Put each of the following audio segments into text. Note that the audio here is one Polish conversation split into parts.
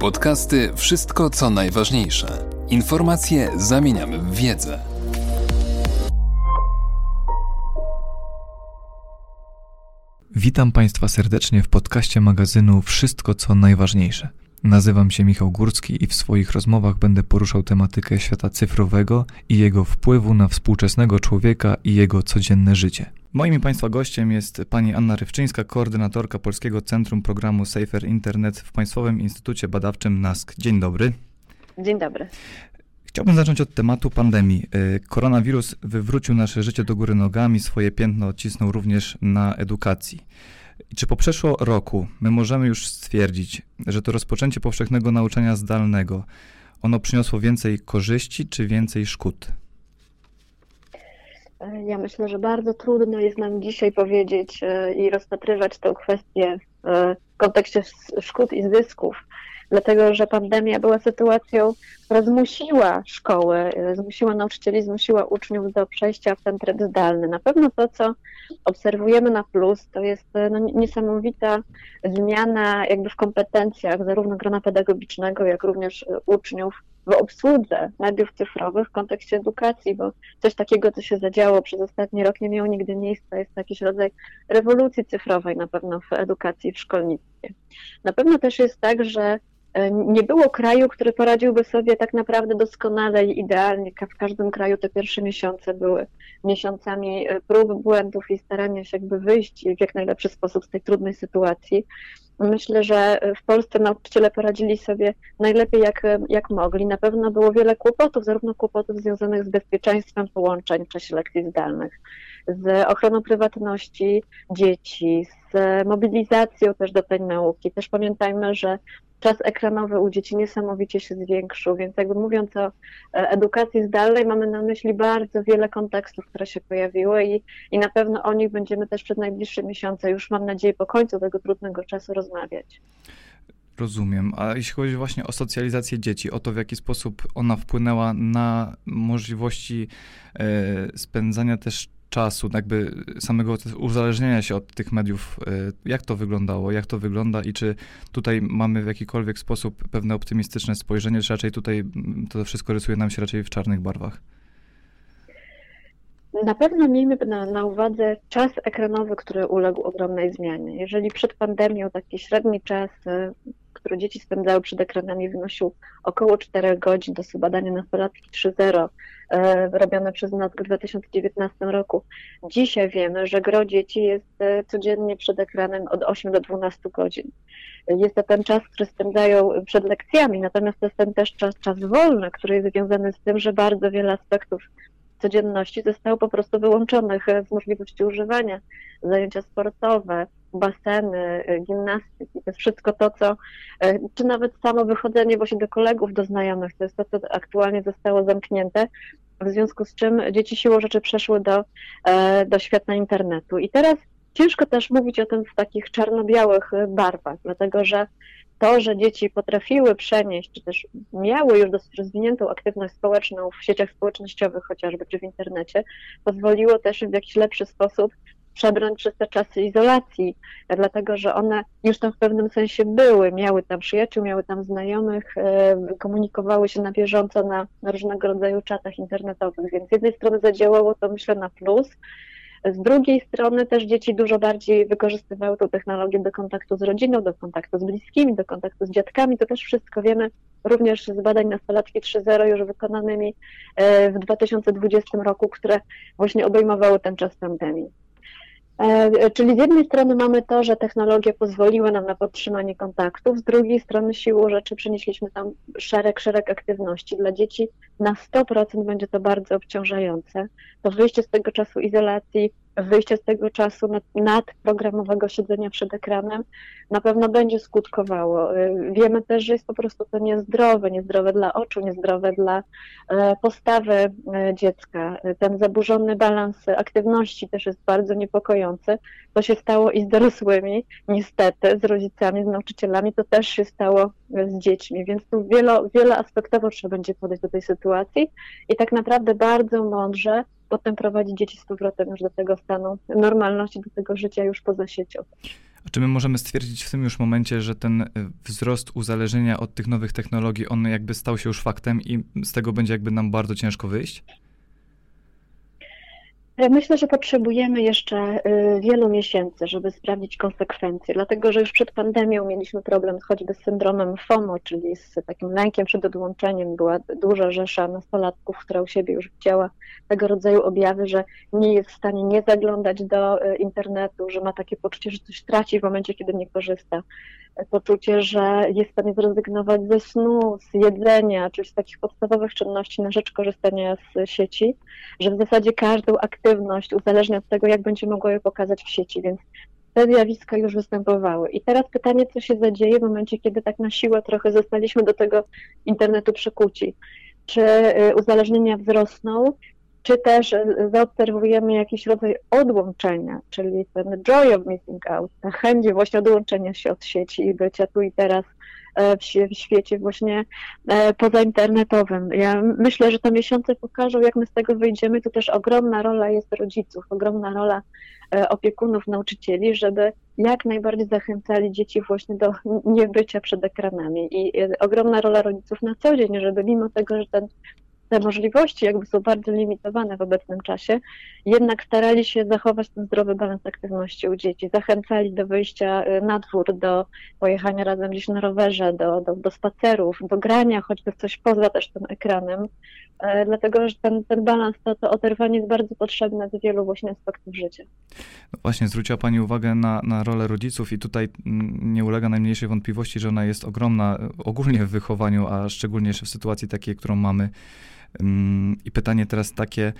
Podcasty Wszystko co najważniejsze. Informacje zamieniamy w wiedzę. Witam Państwa serdecznie w podcaście magazynu Wszystko co najważniejsze. Nazywam się Michał Górski i w swoich rozmowach będę poruszał tematykę świata cyfrowego i jego wpływu na współczesnego człowieka i jego codzienne życie. Moim i Państwa gościem jest pani Anna Rywczyńska, koordynatorka Polskiego Centrum Programu Safer Internet w Państwowym Instytucie Badawczym NASK. Dzień dobry. Dzień dobry. Chciałbym zacząć od tematu pandemii. Y, koronawirus wywrócił nasze życie do góry nogami, swoje piętno odcisnął również na edukacji. Czy po przeszło roku my możemy już stwierdzić, że to rozpoczęcie powszechnego nauczania zdalnego, ono przyniosło więcej korzyści czy więcej szkód? Ja myślę, że bardzo trudno jest nam dzisiaj powiedzieć e, i rozpatrywać tę kwestię e, w kontekście szkód i zysków, dlatego że pandemia była sytuacją, która zmusiła szkoły, e, zmusiła nauczycieli, zmusiła uczniów do przejścia w ten tryb zdalny. Na pewno to, co obserwujemy na plus, to jest no, niesamowita zmiana jakby w kompetencjach zarówno grona pedagogicznego, jak również uczniów w obsłudze mediów cyfrowych w kontekście edukacji, bo coś takiego, co się zadziało przez ostatni rok, nie miało nigdy miejsca. Jest to jakiś rodzaj rewolucji cyfrowej na pewno w edukacji, w szkolnictwie. Na pewno też jest tak, że nie było kraju, który poradziłby sobie tak naprawdę doskonale i idealnie. W każdym kraju te pierwsze miesiące były miesiącami e, prób, błędów i starania się jakby wyjść w jak najlepszy sposób z tej trudnej sytuacji. Myślę, że w Polsce nauczyciele poradzili sobie najlepiej jak, jak mogli. Na pewno było wiele kłopotów, zarówno kłopotów związanych z bezpieczeństwem połączeń w czasie lekcji zdalnych, z ochroną prywatności dzieci, z mobilizacją też do tej nauki. Też pamiętajmy, że czas ekranowy u dzieci niesamowicie się zwiększył, więc jakby mówiąc o e, edukacji zdalnej, mamy na myśli bardzo wiele kontekstów, które się pojawiły i, i na pewno o nich będziemy też przez najbliższe miesiące, już mam nadzieję po końcu tego trudnego czasu rozmawiać. Rozumiem. A jeśli chodzi właśnie o socjalizację dzieci, o to w jaki sposób ona wpłynęła na możliwości e, spędzania też czasu, jakby samego uzależnienia się od tych mediów, y, jak to wyglądało, jak to wygląda i czy tutaj mamy w jakikolwiek sposób pewne optymistyczne spojrzenie, czy raczej tutaj mm, to wszystko rysuje nam się raczej w czarnych barwach? Na pewno miejmy na, na uwadze czas ekranowy, który uległ ogromnej zmianie. Jeżeli przed pandemią taki średni czas y, które dzieci spędzały przed ekranami, wynosił około 4 godzin. To są badania nastolatki 3.0 e, robione przez nas w 2019 roku. Dzisiaj wiemy, że gro dzieci jest e, codziennie przed ekranem od 8 do 12 godzin. Jest to ten czas, który spędzają przed lekcjami, natomiast to jest ten też czas, czas wolny, który jest związany z tym, że bardzo wiele aspektów codzienności zostało po prostu wyłączonych e, z możliwości używania. Zajęcia sportowe, baseny, y, gimnastyki, to jest wszystko to, co, y, czy nawet samo wychodzenie właśnie do kolegów, do znajomych, to jest to, co aktualnie zostało zamknięte, w związku z czym dzieci siłą rzeczy przeszły do, e, do świata internetu. I teraz ciężko też mówić o tym w takich czarno-białych barwach, dlatego że to, że dzieci potrafiły przenieść, czy też miały już dosyć rozwiniętą aktywność społeczną w sieciach społecznościowych chociażby, czy w internecie, pozwoliło też w jakiś lepszy sposób przebrnąć przez te czasy izolacji, dlatego że one już tam w pewnym sensie były, miały tam przyjaciół, miały tam znajomych, e, komunikowały się na bieżąco na, różnego rodzaju czatach internetowych, więc z jednej strony zadziałało to myślę na plus, z drugiej strony też dzieci dużo bardziej wykorzystywały tę technologię do kontaktu z rodziną, do kontaktu z bliskimi, do kontaktu z dziadkami. To też wszystko wiemy również z badań nastolatki 3.0 już wykonanymi e, w 2020 roku, które właśnie obejmowały ten czas pandemii. E, czyli z jednej strony mamy to, że technologia pozwoliła nam na podtrzymanie kontaktów, z drugiej strony siłą rzeczy przenieśliśmy tam szereg, szereg aktywności. Dla dzieci na 100% będzie to bardzo obciążające. To wyjście z tego czasu izolacji, wyjście z tego czasu nad, nadprogramowego siedzenia przed ekranem na pewno będzie skutkowało. Y, wiemy też, że jest po prostu to niezdrowe, niezdrowe dla oczu, niezdrowe dla e, postawy e, dziecka. Ten zaburzony balans aktywności też jest bardzo niepokojący. To się stało i z dorosłymi, niestety, z rodzicami, z nauczycielami, to też się stało z dziećmi, więc tu wielo, wieloaspektowo trzeba będzie podejść do tej sytuacji i tak naprawdę bardzo mądrze potem prowadzić dzieci z powrotem już do tego stanu normalności, do tego życia już poza siecią. A czy my możemy stwierdzić w tym już momencie, że ten y, wzrost uzależnienia od tych nowych technologii, on jakby stał się już faktem i z tego będzie jakby nam bardzo ciężko wyjść? Myślę, że potrzebujemy jeszcze y, wielu miesięcy, żeby sprawdzić konsekwencje, dlatego że już przed pandemią mieliśmy problem choćby z syndromem FOMO, czyli z takim lękiem przed odłączeniem. Była duża rzesza nastolatków, która u siebie już widziała tego rodzaju objawy, że nie jest w stanie nie zaglądać do y, internetu, że ma takie poczucie, że coś traci w momencie, kiedy nie korzysta poczucie, że jest w stanie zrezygnować ze snu, z jedzenia, czyli z takich podstawowych czynności na rzecz korzystania z sieci, że w zasadzie każdą aktywność uzależnia od tego, jak będzie mogło je pokazać w sieci, więc te zjawiska już występowały. I teraz pytanie, co się zadzieje w momencie, kiedy tak na siłę trochę zostaliśmy do tego internetu przykuci. Czy y, uzależnienia wzrosną, czy też zaobserwujemy jakiś rodzaj odłączenia, czyli ten joy of missing out, ta chęć właśnie odłączenia się od sieci i bycia tu i teraz e, w, świecie właśnie e, pozainternetowym. Ja myślę, że te miesiące pokażą, jak my z tego wyjdziemy. To też ogromna rola jest rodziców, ogromna rola e, opiekunów, nauczycieli, żeby jak najbardziej zachęcali dzieci właśnie do niebycia przed ekranami. I ogromna rola rodziców na co dzień, żeby mimo tego, że ten te możliwości jakby są bardzo limitowane w obecnym czasie, jednak starali się zachować ten zdrowy balans aktywności u dzieci. Zachęcali do wyjścia y, na dwór, do pojechania razem gdzieś na rowerze, do, do, do spacerów, do grania choćby coś poza też tym ekranem, e, dlatego że ten, ten balans, to, to oderwanie jest bardzo potrzebne z wielu właśnie aspektów życia. No właśnie, zwróciła Pani uwagę na, na rolę rodziców i tutaj mm, nie ulega najmniejszej wątpliwości, że ona jest ogromna ogólnie w wychowaniu, a szczególnie w sytuacji takiej, którą mamy i pytanie teraz takie,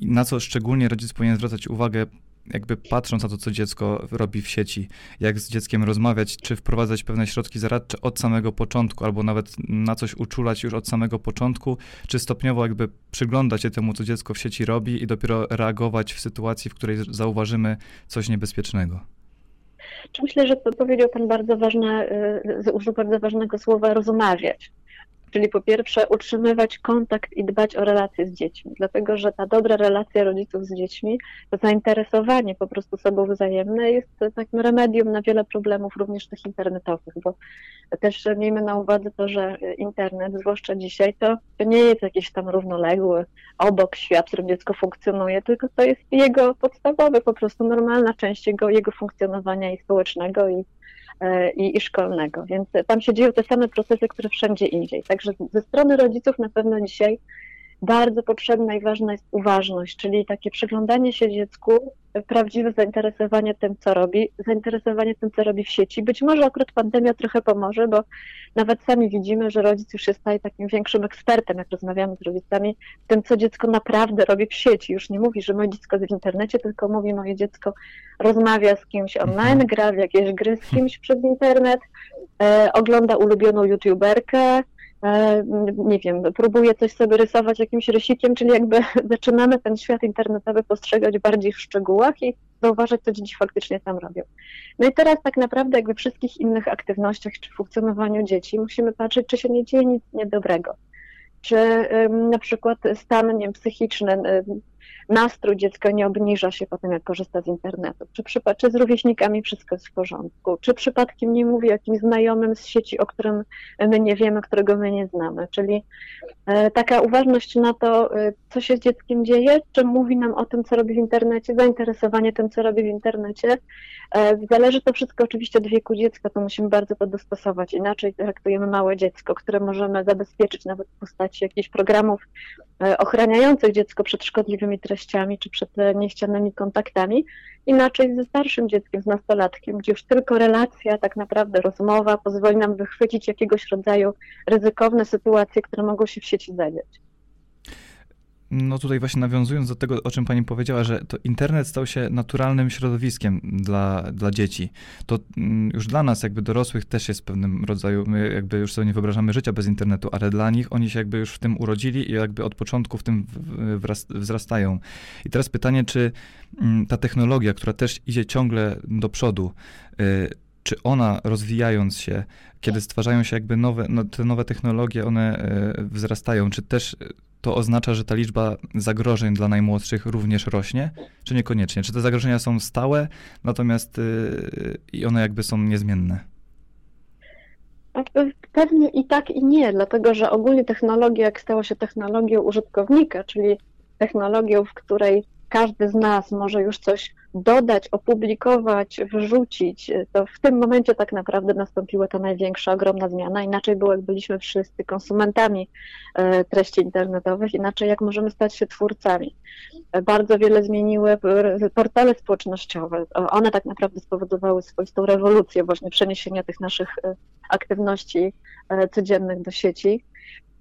na co szczególnie rodzic powinien zwracać uwagę, jakby patrząc na to, co dziecko robi w sieci, jak z dzieckiem rozmawiać, czy wprowadzać pewne środki zaradcze od samego początku, albo nawet na coś uczulać już od samego początku, czy stopniowo jakby przyglądać się temu, co dziecko w sieci robi i dopiero reagować w sytuacji, w której zauważymy coś niebezpiecznego. Myślę, że powiedział Pan bardzo ważne, y, użył bardzo ważnego słowa rozmawiać. Czyli po pierwsze utrzymywać kontakt i dbać o relacje z dziećmi, dlatego że ta dobra relacja rodziców z dziećmi, to zainteresowanie po prostu sobą wzajemne jest takim remedium na wiele problemów, również tych internetowych, bo też miejmy na uwadze to, że internet, zwłaszcza dzisiaj, to, nie jest jakiś tam równoległy, obok świat, w którym dziecko funkcjonuje, tylko to jest jego podstawowy, po prostu normalna część jego, jego funkcjonowania i społecznego i E, i, i szkolnego. Więc tam się dzieją te same procesy, które wszędzie indziej. Także ze strony rodziców na pewno dzisiaj bardzo potrzebna i ważna jest uważność, czyli takie przyglądanie się dziecku, prawdziwe zainteresowanie tym, co robi, zainteresowanie tym, co robi w sieci. Być może akurat pandemia trochę pomoże, bo nawet sami widzimy, że rodzic już się staje takim większym ekspertem, jak rozmawiamy z rodzicami, w tym, co dziecko naprawdę robi w sieci. Już nie mówi, że moje dziecko jest w internecie, tylko mówi, moje dziecko rozmawia z kimś online, mhm. gra w jakieś gry z kimś przez internet, e, ogląda ulubioną youtuberkę, nie wiem, próbuję coś sobie rysować jakimś rysikiem, czyli jakby zaczynamy ten świat internetowy postrzegać bardziej w szczegółach i zauważać, co dzieci faktycznie tam robią. No i teraz tak naprawdę jak we wszystkich innych aktywnościach czy funkcjonowaniu dzieci musimy patrzeć, czy się nie dzieje nic niedobrego. Czy na przykład stan nie, psychiczny nastrój dziecka nie obniża się po tym, jak korzysta z internetu, czy, czy z rówieśnikami wszystko jest w porządku, czy przypadkiem nie mówi jakimś znajomym z sieci, o którym my nie wiemy, którego my nie znamy, czyli e, taka uważność na to, e, co się z dzieckiem dzieje, czy mówi nam o tym, co robi w internecie, zainteresowanie tym, co robi w internecie. E, zależy to wszystko oczywiście od wieku dziecka, to musimy bardzo to dostosować. Inaczej traktujemy małe dziecko, które możemy zabezpieczyć nawet w postaci jakichś programów ochraniających dziecko przed szkodliwymi treściami, treściami czy przed niechcianymi kontaktami. Inaczej ze starszym dzieckiem, z nastolatkiem, gdzie już tylko relacja, tak naprawdę rozmowa pozwoli nam wychwycić jakiegoś rodzaju ryzykowne sytuacje, które mogą się w sieci zadziać. No tutaj właśnie nawiązując do tego, o czym pani powiedziała, że to internet stał się naturalnym środowiskiem dla, dla dzieci. To mm, już dla nas, jakby dorosłych, też jest pewnym rodzaju, my jakby już sobie nie wyobrażamy życia bez internetu, ale dla nich oni się jakby już w tym urodzili i jakby od początku w tym wzrastają. I teraz pytanie, czy mm, ta technologia, która też idzie ciągle do przodu, y, czy ona rozwijając się, kiedy stwarzają się jakby nowe, no, te nowe technologie, one e, wzrastają, czy też to oznacza, że ta liczba zagrożeń dla najmłodszych również rośnie, czy niekoniecznie? Czy te zagrożenia są stałe, natomiast i one jakby są niezmienne? Pewnie i tak, i nie, dlatego że ogólnie technologia, jak stała się technologią użytkownika, czyli technologią, w której każdy z nas może już coś dodać, opublikować, wrzucić, to w tym momencie tak naprawdę nastąpiła ta największa, ogromna zmiana. Inaczej było, jak byliśmy wszyscy konsumentami e, treści internetowych, inaczej jak możemy stać się twórcami. Bardzo wiele zmieniły portale społecznościowe. One tak naprawdę spowodowały swoistą rewolucję właśnie przeniesienia tych naszych e, aktywności e, codziennych do sieci.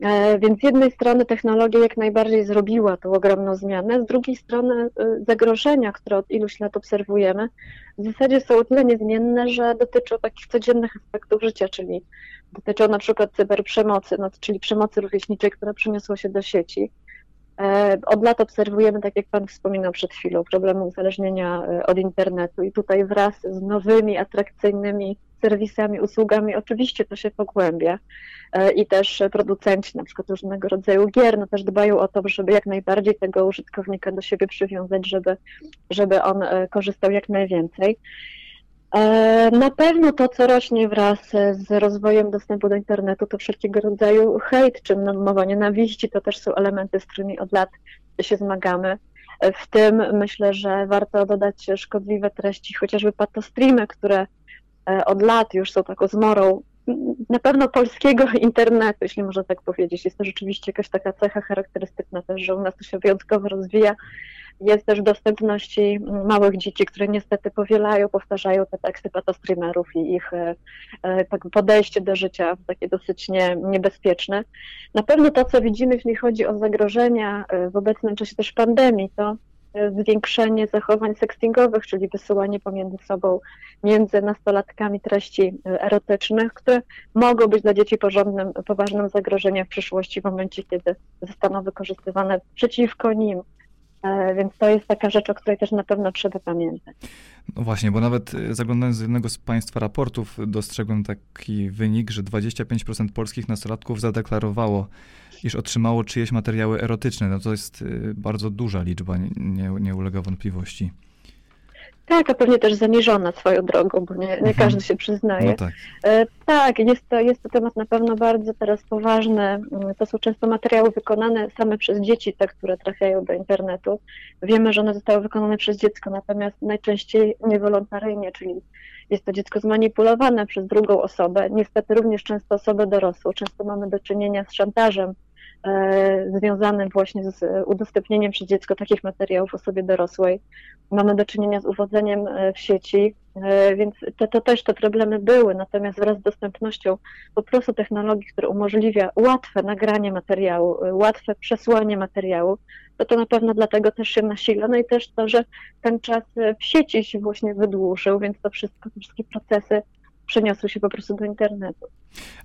E, więc z jednej strony technologia jak najbardziej zrobiła tą ogromną zmianę, z drugiej strony e, zagrożenia, które od iluś lat obserwujemy, w zasadzie są o tyle niezmienne, że dotyczą takich codziennych aspektów życia, czyli dotyczą na przykład cyberprzemocy, no, czyli przemocy rówieśniczej, która przeniosła się do sieci. E, od lat obserwujemy, tak jak Pan wspominał przed chwilą, problemy uzależnienia od internetu i tutaj wraz z nowymi, atrakcyjnymi serwisami, usługami, oczywiście to się pogłębia e, i też producenci na przykład różnego rodzaju gier, no też dbają o to, żeby jak najbardziej tego użytkownika do siebie przywiązać, żeby, żeby on e, korzystał jak najwięcej. E, na pewno to, co rośnie wraz z rozwojem dostępu do internetu, to wszelkiego rodzaju hejt czy mowa nienawiści, to też są elementy, z którymi od lat się zmagamy. W tym myślę, że warto dodać szkodliwe treści, chociażby patostreamy, które od lat już są taką zmorą na pewno polskiego internetu, jeśli można tak powiedzieć. Jest to rzeczywiście jakaś taka cecha charakterystyczna też, że u nas to się wyjątkowo rozwija. Jest też dostępności małych dzieci, które niestety powielają, powtarzają te teksty patostreamerów i ich e, e, tak podejście do życia takie dosyć nie, niebezpieczne. Na pewno to, co widzimy, jeśli chodzi o zagrożenia w obecnym czasie też pandemii, to zwiększenie zachowań sextingowych, czyli wysyłanie pomiędzy sobą, między nastolatkami treści erotycznych, które mogą być dla dzieci porządnym, poważnym zagrożeniem w przyszłości, w momencie, kiedy zostaną wykorzystywane przeciwko nim. E, więc to jest taka rzecz, o której też na pewno trzeba pamiętać. No właśnie, bo nawet e, zaglądając do jednego z Państwa raportów, dostrzegłem taki wynik, że 25% polskich nastolatków zadeklarowało iż otrzymało czyjeś materiały erotyczne. No to jest y, bardzo duża liczba, nie, nie ulega wątpliwości. Tak, a pewnie też zaniżona swoją drogą, bo nie, nie mhm. każdy się przyznaje. No tak, e, tak jest, to, jest to temat na pewno bardzo teraz poważny. Mm, to są często materiały wykonane same przez dzieci, te, które trafiają do internetu. Wiemy, że one zostały wykonane przez dziecko, natomiast najczęściej niewolontaryjnie, czyli jest to dziecko zmanipulowane przez drugą osobę, niestety również często osobę dorosłą. Często mamy do czynienia z szantażem związanym właśnie z udostępnieniem przez dziecko takich materiałów osobie dorosłej. Mamy do czynienia z uwodzeniem e, w sieci, e, więc to, to też te problemy były, natomiast wraz z dostępnością po prostu technologii, która umożliwia łatwe nagranie materiału, łatwe przesłanie materiału, to to na pewno dlatego też się nasila. No i też to, że ten czas w sieci się właśnie wydłużył, więc to wszystko, te wszystkie procesy przeniosły się po prostu do internetu.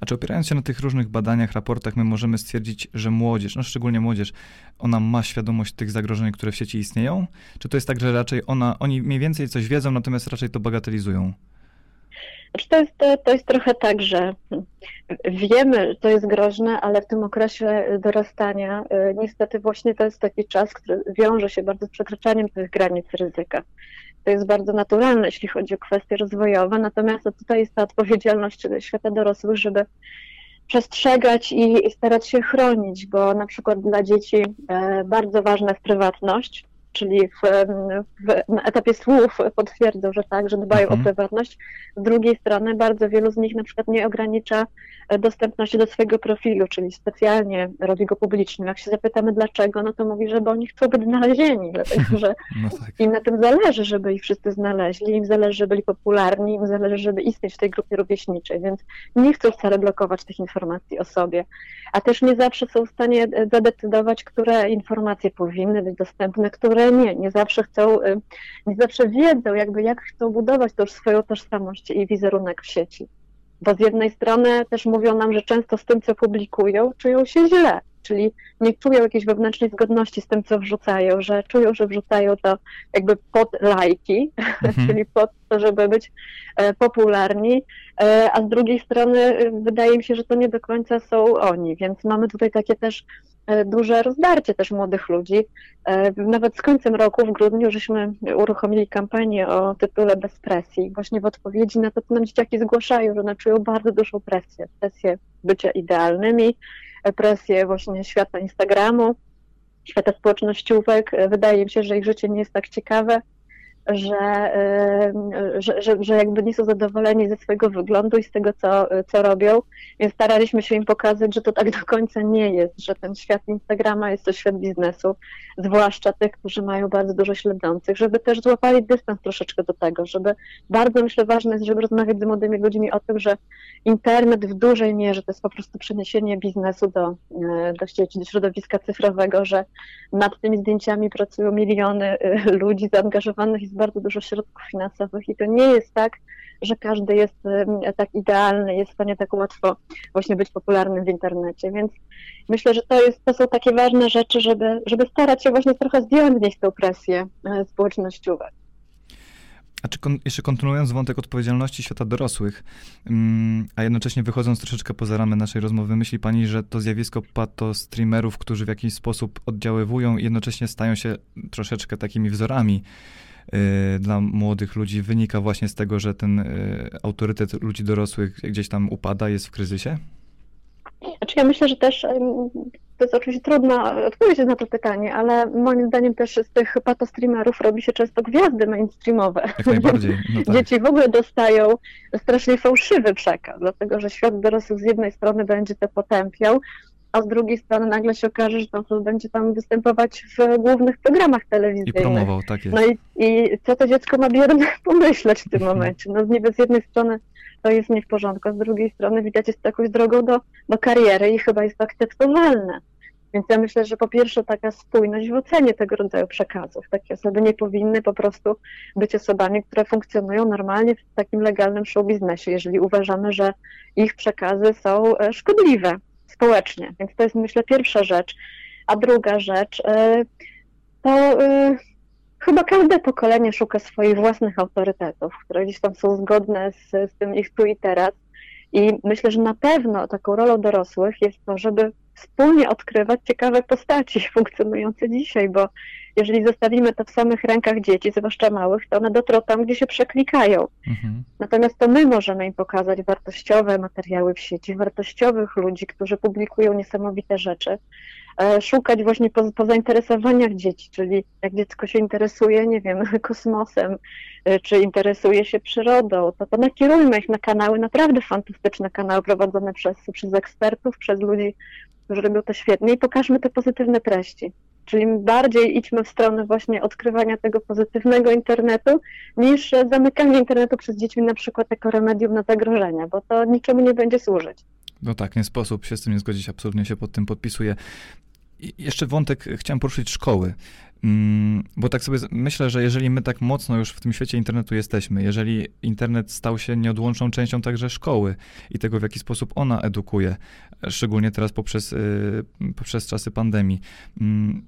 A czy opierając się na tych różnych badaniach, raportach, my możemy stwierdzić, że młodzież, no szczególnie młodzież, ona ma świadomość tych zagrożeń, które w sieci istnieją? Czy to jest tak, że raczej ona, oni mniej więcej coś wiedzą, natomiast raczej to bagatelizują? Znaczy to, jest, to jest trochę tak, że wiemy, że to jest groźne, ale w tym okresie dorastania y, niestety właśnie to jest taki czas, który wiąże się bardzo z przekraczaniem tych granic ryzyka. To jest bardzo naturalne, jeśli chodzi o kwestie rozwojowe, natomiast tutaj jest ta odpowiedzialność świata dorosłych, żeby przestrzegać i starać się chronić, bo na przykład dla dzieci e, bardzo ważna jest prywatność, czyli w, w, na etapie słów potwierdzą, że tak, że dbają mhm. o prywatność. Z drugiej strony bardzo wielu z nich na przykład nie ogranicza e, dostępności do swojego profilu, czyli specjalnie robi go publicznym. Jak się zapytamy dlaczego, no to mówi, że bo oni chcą być znalezieni, dlatego że no tak. im na tym zależy, żeby ich wszyscy znaleźli, im zależy, żeby byli popularni, im zależy, żeby istnieć w tej grupie rówieśniczej, więc nie chcą wcale blokować tych informacji o sobie, a też nie zawsze są w stanie e, zadecydować, które informacje powinny być dostępne, które nie, nie zawsze chcą, y, nie zawsze wiedzą, jakby jak chcą budować tą swoją tożsamość i wizerunek w sieci. Bo z jednej strony też mówią nam, że często z tym, co publikują, czują się źle. Czyli nie czują jakiejś wewnętrznej zgodności z tym, co wrzucają, że czują, że wrzucają to jakby pod lajki, mhm. czyli pod to, żeby być e, popularni, e, a z drugiej strony e, wydaje mi się, że to nie do końca są oni, więc mamy tutaj takie też duże rozdarcie też młodych ludzi. Nawet z końcem roku, w grudniu, żeśmy uruchomili kampanię o tytule Bez presji, właśnie w odpowiedzi na to, co nam dzieciaki zgłaszają, że one czują bardzo dużą presję, presję bycia idealnymi, presję właśnie świata Instagramu, świata społecznościówek. Wydaje mi się, że ich życie nie jest tak ciekawe, że, że, że, że jakby nie są zadowoleni ze swojego wyglądu i z tego, co, co robią, więc staraliśmy się im pokazać, że to tak do końca nie jest, że ten świat Instagrama jest to świat biznesu, zwłaszcza tych, którzy mają bardzo dużo śledzących, żeby też złapali dystans troszeczkę do tego, żeby bardzo myślę ważne jest, żeby rozmawiać z młodymi ludźmi o tym, że internet w dużej mierze to jest po prostu przeniesienie biznesu do, e, do sieci, do środowiska cyfrowego, że nad tymi zdjęciami pracują miliony e, ludzi zaangażowanych, jest bardzo dużo środków finansowych i to nie jest tak, że każdy jest tak idealny, jest w stanie tak łatwo właśnie być popularnym w internecie, więc myślę, że to, jest, to są takie ważne rzeczy, żeby, żeby starać się właśnie trochę zdjąć tę presję e, społecznościówek. A czy kon, jeszcze kontynuując wątek odpowiedzialności świata dorosłych, mm, a jednocześnie wychodząc troszeczkę poza ramy naszej rozmowy, myśli pani, że to zjawisko pato streamerów, którzy w jakiś sposób oddziaływują i jednocześnie stają się troszeczkę takimi wzorami dla młodych ludzi, wynika właśnie z tego, że ten y, autorytet ludzi dorosłych gdzieś tam upada, jest w kryzysie? Znaczy ja myślę, że też to jest oczywiście trudno odpowiedzieć na to pytanie, ale moim zdaniem też z tych patostreamerów robi się często gwiazdy mainstreamowe. Jak najbardziej. No tak. Dzieci w ogóle dostają strasznie fałszywy przekaz, dlatego że świat dorosłych z jednej strony będzie to potępiał, a z drugiej strony nagle się okaże, że to będzie tam występować w głównych programach telewizyjnych. I promował, tak jest. No i, i co to dziecko ma biedne pomyśleć w tym momencie? No niby z jednej strony to jest nie w porządku, a z drugiej strony widać jest jakąś drogą do, do kariery i chyba jest to akceptowalne. Więc ja myślę, że po pierwsze taka spójność w ocenie tego rodzaju przekazów. Takie osoby nie powinny po prostu być osobami, które funkcjonują normalnie w takim legalnym show biznesie, jeżeli uważamy, że ich przekazy są e, szkodliwe społecznie. Więc to jest myślę pierwsza rzecz. A druga rzecz e, to e, chyba każde pokolenie szuka swoich własnych autorytetów, które gdzieś tam są zgodne z, z tym ich tu i teraz. I myślę, że na pewno taką rolą dorosłych jest to, żeby wspólnie odkrywać ciekawe postaci funkcjonujące dzisiaj, bo jeżeli zostawimy to w samych rękach dzieci, zwłaszcza małych, to one dotrą tam, gdzie się przeklikają. Mhm. Natomiast to my możemy im pokazać wartościowe materiały w sieci, wartościowych ludzi, którzy publikują niesamowite rzeczy, e, szukać właśnie po, po zainteresowaniach dzieci, czyli jak dziecko się interesuje, nie wiem, kosmosem, e, czy interesuje się przyrodą, to, to nakierujmy ich na kanały, naprawdę fantastyczne kanały prowadzone przez, przez ekspertów, przez ludzi, którzy robią to świetnie i pokażmy te pozytywne treści. Czyli bardziej idźmy w stronę właśnie odkrywania tego pozytywnego internetu, niż zamykanie internetu przez dzieci na przykład jako remedium na zagrożenia, bo to niczemu nie będzie służyć. No tak, nie sposób się z tym nie zgodzić, absolutnie się pod tym podpisuję. I jeszcze wątek, chciałem poruszyć szkoły. Mm, bo tak sobie myślę, że jeżeli my tak mocno już w tym świecie internetu jesteśmy, jeżeli internet stał się nieodłączną częścią także szkoły i tego, w jaki sposób ona edukuje, szczególnie teraz poprzez, y, poprzez czasy pandemii, mm,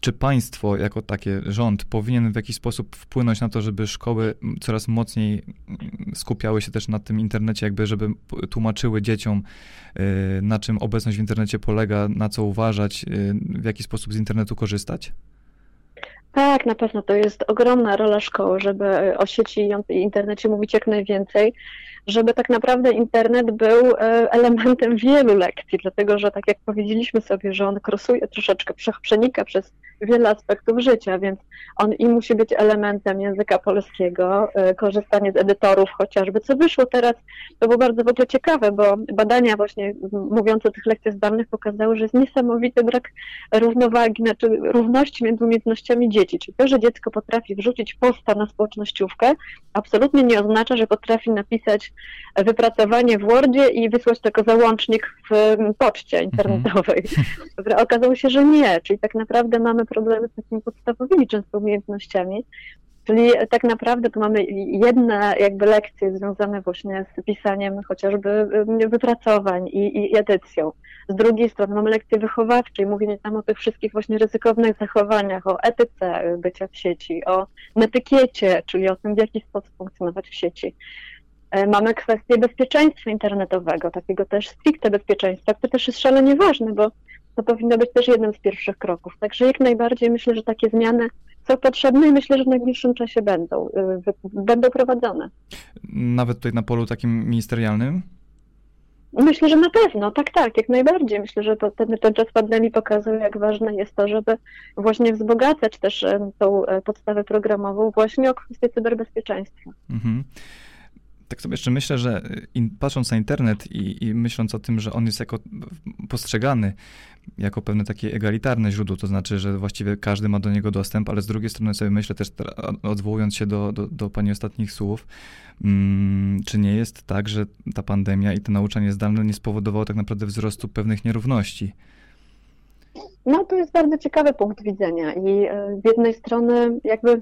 czy państwo jako takie, rząd, powinien w jakiś sposób wpłynąć na to, żeby szkoły coraz mocniej skupiały się też na tym internecie, jakby żeby tłumaczyły dzieciom, y, na czym obecność w internecie polega, na co uważać, y, w jaki sposób z internetu korzystać? Tak, na pewno to jest ogromna rola szkoły, żeby o sieci i internecie mówić jak najwięcej, żeby tak naprawdę internet był e, elementem wielu lekcji, dlatego że tak jak powiedzieliśmy sobie, że on krosuje troszeczkę, przenika przez wiele aspektów życia, więc on i musi być elementem języka polskiego, e, korzystanie z edytorów chociażby, co wyszło teraz, to było bardzo w ogóle ciekawe, bo badania właśnie mówiące o tych lekcjach zdalnych pokazały, że jest niesamowity brak równowagi, znaczy równości między umiejętnościami dzieci, czyli to, że dziecko potrafi wrzucić posta na społecznościówkę, absolutnie nie oznacza, że potrafi napisać wypracowanie w Wordzie i wysłać tylko załącznik w poczcie internetowej. Mhm. Okazało się, że nie, czyli tak naprawdę mamy problemy z takimi podstawowymi często umiejętnościami. Czyli tak naprawdę tu mamy jedne jakby lekcje związane właśnie z pisaniem chociażby wypracowań i, i edycją. Z drugiej strony mamy lekcje wychowawcze i mówienie tam o tych wszystkich właśnie ryzykownych zachowaniach, o etyce bycia w sieci, o netykiecie, czyli o tym, w jaki sposób funkcjonować w sieci. E, mamy kwestię bezpieczeństwa internetowego, takiego też stricte bezpieczeństwa, które też jest szalenie ważne, bo to powinno być też jednym z pierwszych kroków. Także jak najbardziej myślę, że takie zmiany są potrzebne i myślę, że w najbliższym czasie będą, y, będą prowadzone. Nawet tutaj na polu takim ministerialnym? Myślę, że na pewno, tak, tak, jak najbardziej. Myślę, że ten, ten czas pandemii pokazał, jak ważne jest to, żeby właśnie wzbogacać też tą e, podstawę programową właśnie o kwestię cyberbezpieczeństwa. Mhm tak sobie jeszcze myślę, że in, patrząc na internet i, i, myśląc o tym, że on jest jako postrzegany jako pewne takie egalitarne źródło, to znaczy, że właściwie każdy ma do niego dostęp, ale z drugiej strony sobie myślę też, odwołując się do, do, do pani ostatnich słów, mm, czy nie jest tak, że ta pandemia i to nauczanie zdalne nie spowodowało tak naprawdę wzrostu pewnych nierówności? No, to jest bardzo ciekawy punkt widzenia i e, z jednej strony jakby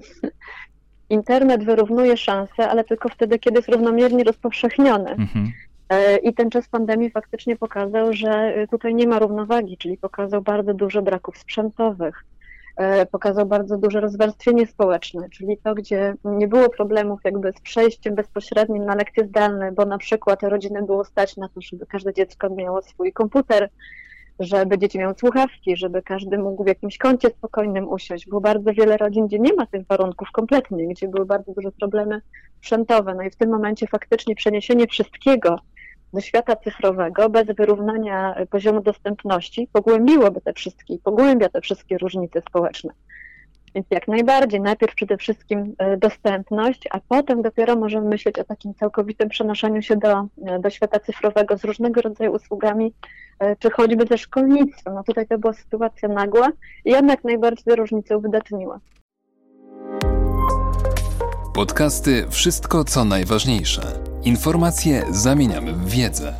internet wyrównuje szanse, ale tylko wtedy, kiedy jest równomiernie rozpowszechniony. Mhm. E, I ten czas pandemii faktycznie pokazał, że tutaj nie ma równowagi, czyli pokazał bardzo dużo braków sprzętowych, e, pokazał bardzo duże rozwarstwienie społeczne, czyli to, gdzie nie było problemów jakby z przejściem bezpośrednim na lekcje zdalne, bo na przykład rodziny było stać na to, żeby każde dziecko miało swój komputer, żeby dzieci miały słuchawki, żeby każdy mógł w jakimś kącie spokojnym usiąść. Było bardzo wiele rodzin, gdzie nie ma tych warunków kompletnie, gdzie były bardzo duże problemy sprzętowe. No i w tym momencie faktycznie przeniesienie wszystkiego do świata cyfrowego bez wyrównania poziomu dostępności pogłębiłoby te wszystkie, pogłębia te wszystkie różnice społeczne. Więc jak najbardziej, najpierw przede wszystkim e, dostępność, a potem dopiero możemy myśleć o takim całkowitym przenoszeniu się do, e, do świata cyfrowego z różnego rodzaju usługami, e, czy choćby ze szkolnictwem. No tutaj to była sytuacja nagła i jednak najbardziej tę różnicę uwydatniła. Podcasty Wszystko co najważniejsze. Informacje zamieniamy w wiedzę.